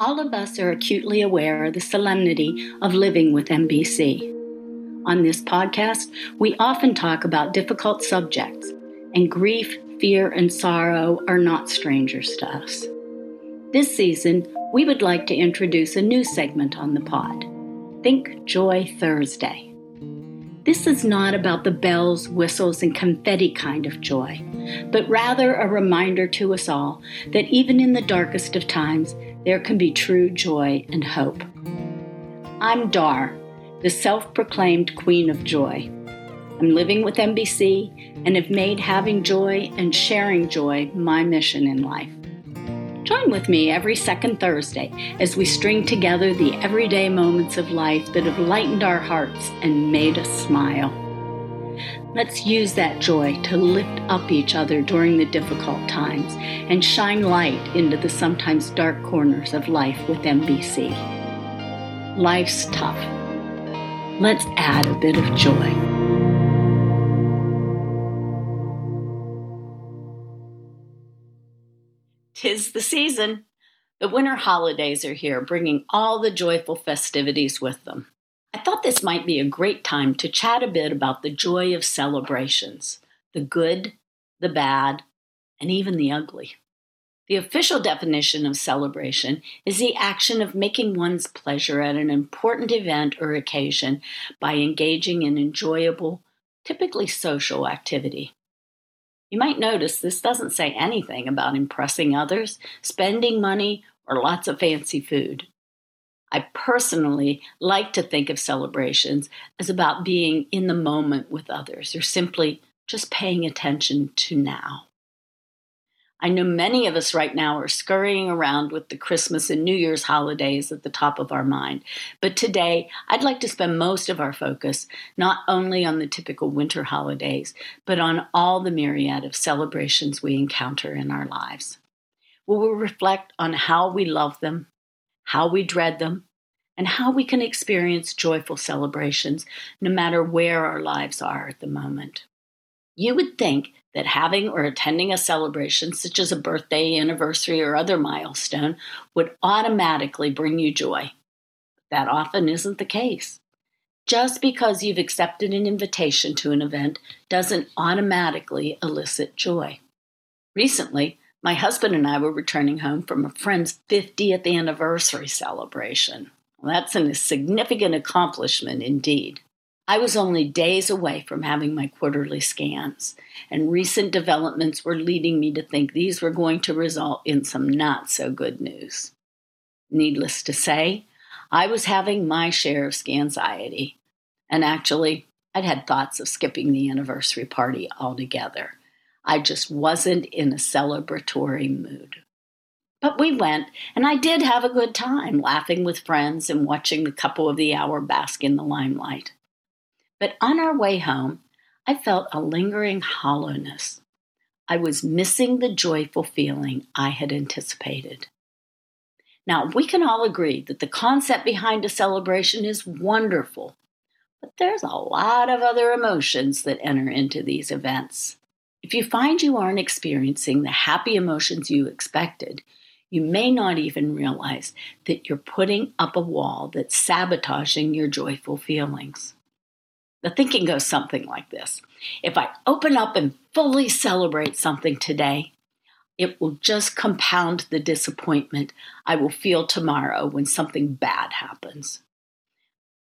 All of us are acutely aware of the solemnity of living with MBC. On this podcast, we often talk about difficult subjects, and grief, fear, and sorrow are not strangers to us. This season, we would like to introduce a new segment on the pod Think Joy Thursday. This is not about the bells, whistles, and confetti kind of joy, but rather a reminder to us all that even in the darkest of times, there can be true joy and hope. I'm Dar, the self proclaimed Queen of Joy. I'm living with MBC and have made having joy and sharing joy my mission in life. Join with me every second Thursday as we string together the everyday moments of life that have lightened our hearts and made us smile. Let's use that joy to lift up each other during the difficult times and shine light into the sometimes dark corners of life with MBC. Life's tough. Let's add a bit of joy. Tis the season. The winter holidays are here, bringing all the joyful festivities with them. I thought this might be a great time to chat a bit about the joy of celebrations the good, the bad, and even the ugly. The official definition of celebration is the action of making one's pleasure at an important event or occasion by engaging in enjoyable, typically social activity. You might notice this doesn't say anything about impressing others, spending money, or lots of fancy food. I personally like to think of celebrations as about being in the moment with others or simply just paying attention to now. I know many of us right now are scurrying around with the Christmas and New Year's holidays at the top of our mind. But today, I'd like to spend most of our focus not only on the typical winter holidays, but on all the myriad of celebrations we encounter in our lives. We will reflect on how we love them, how we dread them, and how we can experience joyful celebrations no matter where our lives are at the moment. You would think that having or attending a celebration, such as a birthday, anniversary, or other milestone, would automatically bring you joy. That often isn't the case. Just because you've accepted an invitation to an event doesn't automatically elicit joy. Recently, my husband and I were returning home from a friend's 50th anniversary celebration. That's a significant accomplishment indeed. I was only days away from having my quarterly scans, and recent developments were leading me to think these were going to result in some not so good news. Needless to say, I was having my share of scanxiety, and actually, I'd had thoughts of skipping the anniversary party altogether. I just wasn't in a celebratory mood. But we went, and I did have a good time laughing with friends and watching the couple of the hour bask in the limelight. But on our way home, I felt a lingering hollowness. I was missing the joyful feeling I had anticipated. Now, we can all agree that the concept behind a celebration is wonderful, but there's a lot of other emotions that enter into these events. If you find you aren't experiencing the happy emotions you expected, you may not even realize that you're putting up a wall that's sabotaging your joyful feelings. The thinking goes something like this If I open up and fully celebrate something today, it will just compound the disappointment I will feel tomorrow when something bad happens.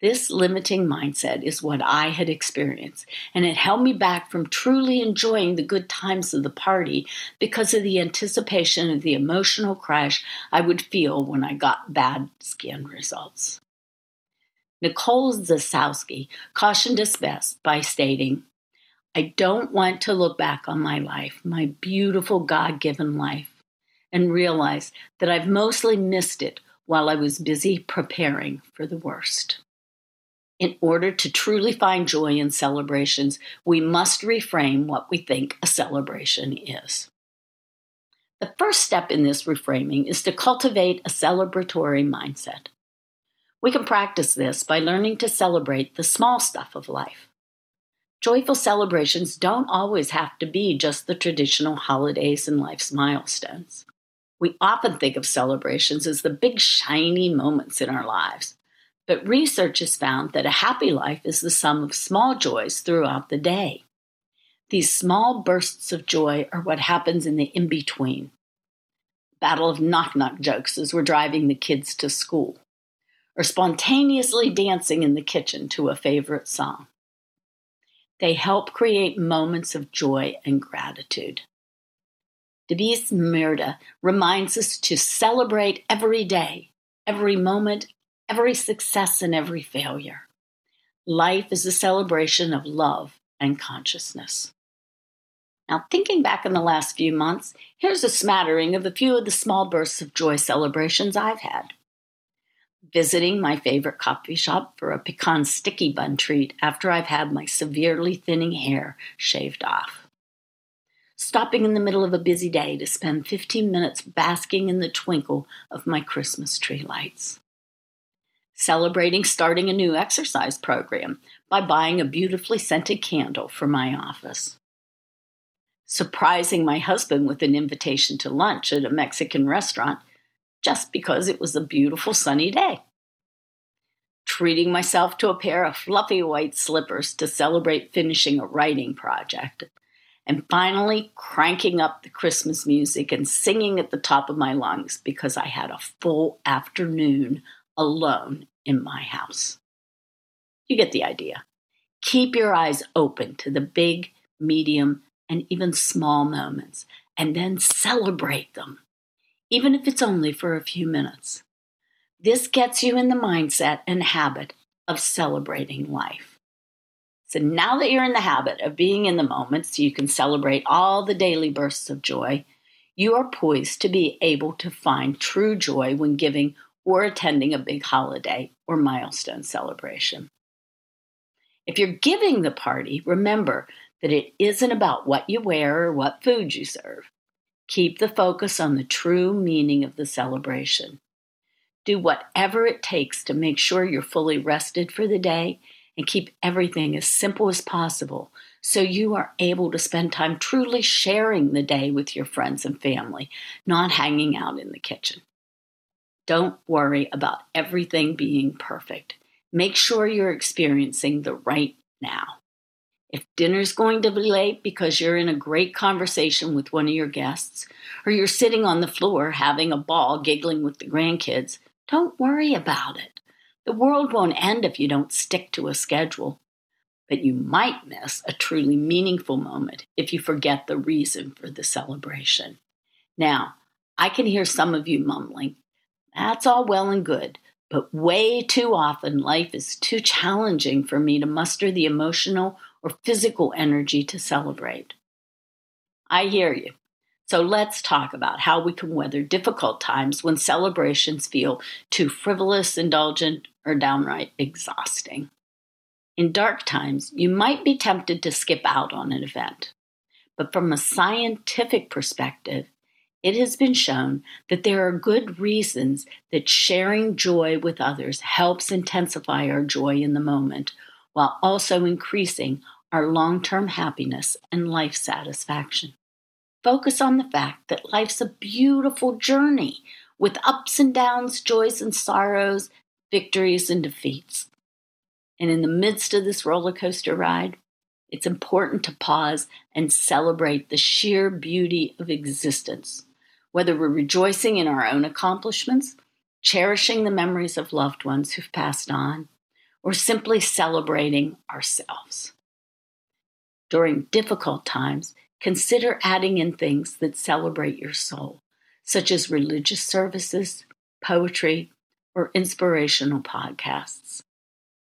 This limiting mindset is what I had experienced, and it held me back from truly enjoying the good times of the party because of the anticipation of the emotional crash I would feel when I got bad scan results. Nicole Zasowski cautioned us best by stating, I don't want to look back on my life, my beautiful God given life, and realize that I've mostly missed it while I was busy preparing for the worst. In order to truly find joy in celebrations, we must reframe what we think a celebration is. The first step in this reframing is to cultivate a celebratory mindset. We can practice this by learning to celebrate the small stuff of life. Joyful celebrations don't always have to be just the traditional holidays and life's milestones. We often think of celebrations as the big shiny moments in our lives, but research has found that a happy life is the sum of small joys throughout the day. These small bursts of joy are what happens in the in between. Battle of knock knock jokes as we're driving the kids to school, or spontaneously dancing in the kitchen to a favorite song. They help create moments of joy and gratitude. Debasish Mridha reminds us to celebrate every day, every moment, every success, and every failure. Life is a celebration of love and consciousness. Now, thinking back in the last few months, here's a smattering of a few of the small bursts of joy celebrations I've had. Visiting my favorite coffee shop for a pecan sticky bun treat after I've had my severely thinning hair shaved off stopping in the middle of a busy day to spend 15 minutes basking in the twinkle of my Christmas tree lights. Celebrating starting a new exercise program by buying a beautifully scented candle for my office. Surprising my husband with an invitation to lunch at a Mexican restaurant just because it was a beautiful sunny day. Treating myself to a pair of fluffy white slippers to celebrate finishing a writing project and finally cranking up the Christmas music and singing at the top of my lungs because I had a full afternoon alone in my house. You get the idea. Keep your eyes open to the big, medium, and even small moments, and then celebrate them, even if it's only for a few minutes. This gets you in the mindset and habit of celebrating life. So now that you're in the habit of being in the moment so you can celebrate all the daily bursts of joy, you are poised to be able to find true joy when giving or attending a big holiday or milestone celebration. If you're giving the party, remember that it isn't about what you wear or what food you serve. Keep the focus on the true meaning of the celebration. Do whatever it takes to make sure you're fully rested for the day and keep everything as simple as possible so you are able to spend time truly sharing the day with your friends and family, not hanging out in the kitchen. Don't worry about everything being perfect. Make sure you're experiencing the right now. If dinner's going to be late because you're in a great conversation with one of your guests, or you're sitting on the floor having a ball giggling with the grandkids, don't worry about it. The world won't end if you don't stick to a schedule, but you might miss a truly meaningful moment if you forget the reason for the celebration. Now, I can hear some of you mumbling, that's all well and good, but way too often life is too challenging for me to muster the emotional or physical energy to celebrate. I hear you. So let's talk about how we can weather difficult times when celebrations feel too frivolous, indulgent, or downright exhausting. In dark times, you might be tempted to skip out on an event. But from a scientific perspective, it has been shown that there are good reasons that sharing joy with others helps intensify our joy in the moment while also increasing our long term happiness and life satisfaction. Focus on the fact that life's a beautiful journey with ups and downs, joys and sorrows, victories and defeats. And in the midst of this roller coaster ride, it's important to pause and celebrate the sheer beauty of existence, whether we're rejoicing in our own accomplishments, cherishing the memories of loved ones who've passed on, or simply celebrating ourselves. During difficult times, consider adding in things that celebrate your soul, such as religious services, poetry, or inspirational podcasts,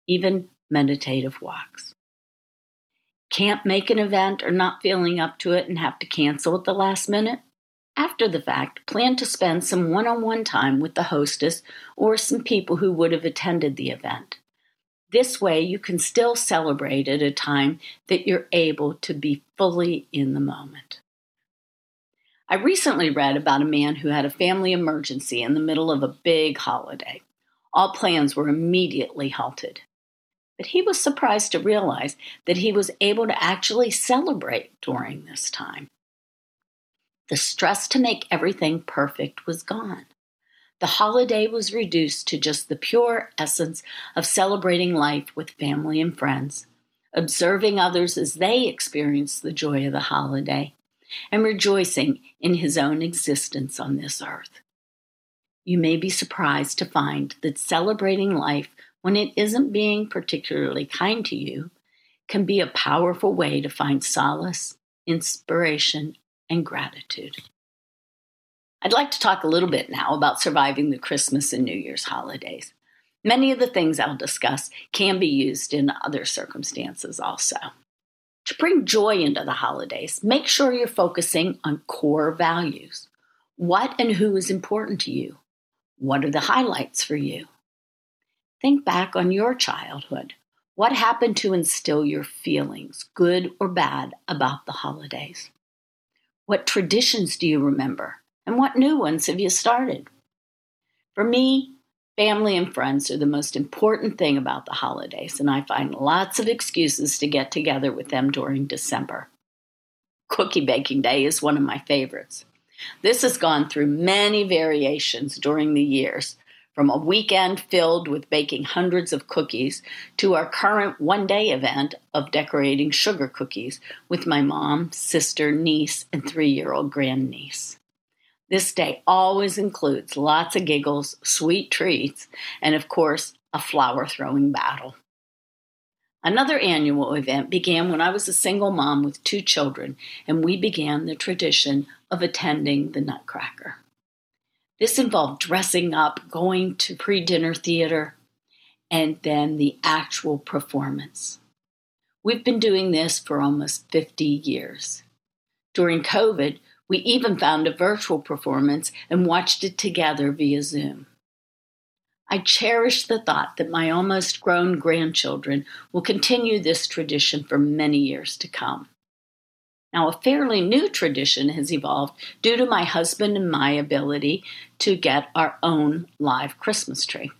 even meditative walks. Can't make an event or not feeling up to it and have to cancel at the last minute? After the fact, plan to spend some one on one time with the hostess or some people who would have attended the event. This way, you can still celebrate at a time that you're able to be fully in the moment. I recently read about a man who had a family emergency in the middle of a big holiday. All plans were immediately halted. But he was surprised to realize that he was able to actually celebrate during this time. The stress to make everything perfect was gone. The holiday was reduced to just the pure essence of celebrating life with family and friends, observing others as they experience the joy of the holiday, and rejoicing in his own existence on this earth. You may be surprised to find that celebrating life when it isn't being particularly kind to you can be a powerful way to find solace, inspiration, and gratitude. I'd like to talk a little bit now about surviving the Christmas and New Year's holidays. Many of the things I'll discuss can be used in other circumstances also. To bring joy into the holidays, make sure you're focusing on core values. What and who is important to you? What are the highlights for you? Think back on your childhood. What happened to instill your feelings, good or bad, about the holidays? What traditions do you remember? And what new ones have you started? For me, family and friends are the most important thing about the holidays, and I find lots of excuses to get together with them during December. Cookie baking day is one of my favorites. This has gone through many variations during the years, from a weekend filled with baking hundreds of cookies to our current one day event of decorating sugar cookies with my mom, sister, niece, and three year old grandniece. This day always includes lots of giggles, sweet treats, and of course, a flour throwing battle. Another annual event began when I was a single mom with two children, and we began the tradition of attending the Nutcracker. This involved dressing up, going to pre dinner theater, and then the actual performance. We've been doing this for almost 50 years. During COVID, we even found a virtual performance and watched it together via Zoom. I cherish the thought that my almost grown grandchildren will continue this tradition for many years to come. Now, a fairly new tradition has evolved due to my husband and my ability to get our own live Christmas tree.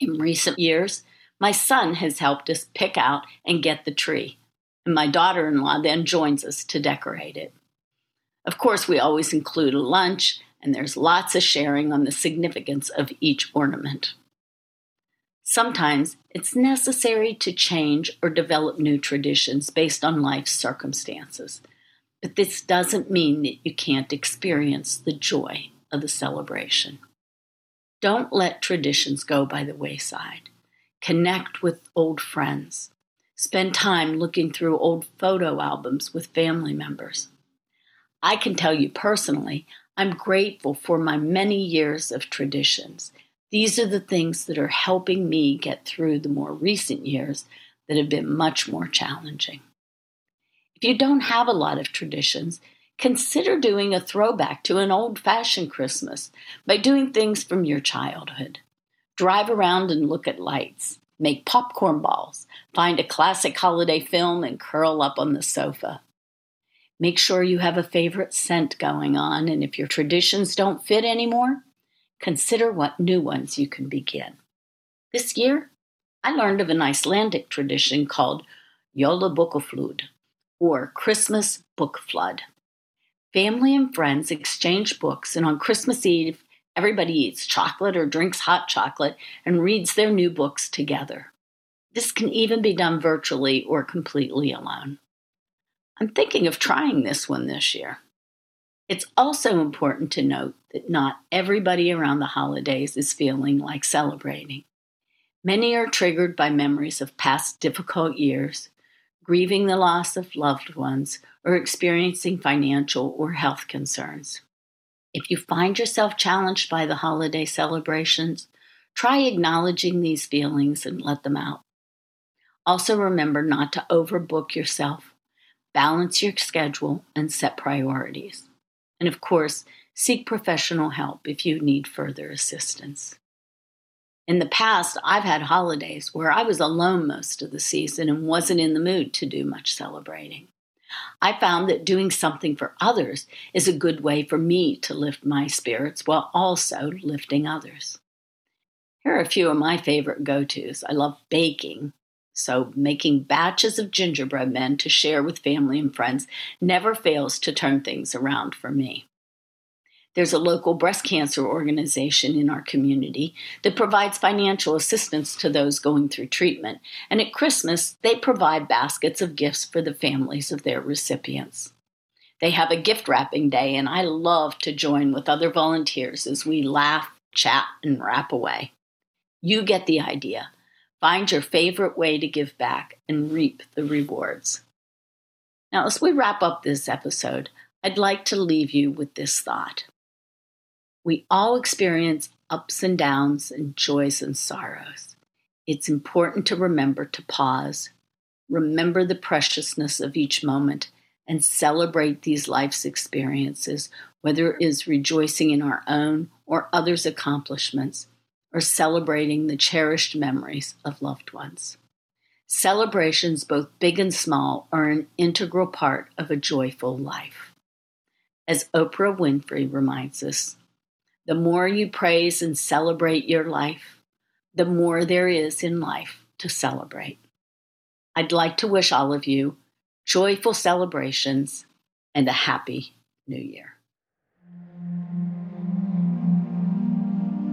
In recent years, my son has helped us pick out and get the tree, and my daughter in law then joins us to decorate it. Of course, we always include a lunch, and there's lots of sharing on the significance of each ornament. Sometimes it's necessary to change or develop new traditions based on life's circumstances, but this doesn't mean that you can't experience the joy of the celebration. Don't let traditions go by the wayside. Connect with old friends. Spend time looking through old photo albums with family members. I can tell you personally, I'm grateful for my many years of traditions these are the things that are helping me get through the more recent years that have been much more challenging. If you don't have a lot of traditions, consider doing a throwback to an old fashioned Christmas by doing things from your childhood. Drive around and look at lights, make popcorn balls, find a classic holiday film, and curl up on the sofa. Make sure you have a favorite scent going on, and if your traditions don't fit anymore, consider what new ones you can begin. This year, I learned of an Icelandic tradition called Jólabókaflóð, or Christmas Book Flood. Family and friends exchange books, and on Christmas Eve, everybody eats chocolate or drinks hot chocolate and reads their new books together. This can even be done virtually or completely alone. I'm thinking of trying this one this year. It's also important to note that not everybody around the holidays is feeling like celebrating. Many are triggered by memories of past difficult years, grieving the loss of loved ones, or experiencing financial or health concerns. If you find yourself challenged by the holiday celebrations, try acknowledging these feelings and let them out. Also, remember not to overbook yourself, balance your schedule, and set priorities. And of course, seek professional help if you need further assistance. In the past, I've had holidays where I was alone most of the season and wasn't in the mood to do much celebrating. I found that doing something for others is a good way for me to lift my spirits while also lifting others. Here are a few of my favorite go tos. I love baking, so making batches of gingerbread men to share with family and friends never fails to turn things around for me. There's a local breast cancer organization in our community that provides financial assistance to those going through treatment, and at Christmas, they provide baskets of gifts for the families of their recipients. They have a gift wrapping day, and I love to join with other volunteers as we laugh, chat, and wrap away. You get the idea. Find your favorite way to give back and reap the rewards. Now, as we wrap up this episode, I'd like to leave you with this thought. We all experience ups and downs and joys and sorrows. It's important to remember to pause, remember the preciousness of each moment, and celebrate these life's experiences, whether it is rejoicing in our own or others' accomplishments, or celebrating the cherished memories of loved ones. Celebrations, both big and small, are an integral part of a joyful life. As Oprah Winfrey reminds us, the more you praise and celebrate your life, the more there is in life to celebrate. I'd like to wish all of you joyful celebrations and a happy new year.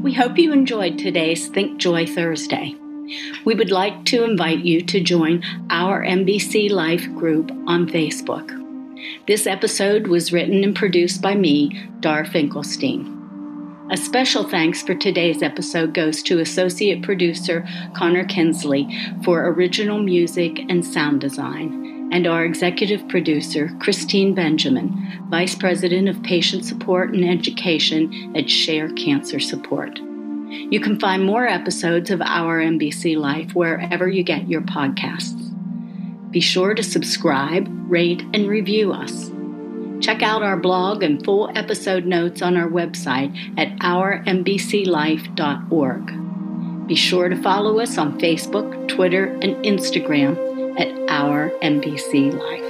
We hope you enjoyed today's Think Joy Thursday. We would like to invite you to join our MBC Life group on Facebook. This episode was written and produced by me, Dar Finkelstein. A special thanks for today's episode goes to associate producer Connor Kinsley for original music and sound design, and our executive producer Christine Benjamin, Vice President of Patient Support and Education at Share Cancer Support. You can find more episodes of Our MBC Life wherever you get your podcasts. Be sure to subscribe, rate, and review us. Check out our blog and full episode notes on our website at ourmbclife.org. Be sure to follow us on Facebook, Twitter, and Instagram at Our MBC Life.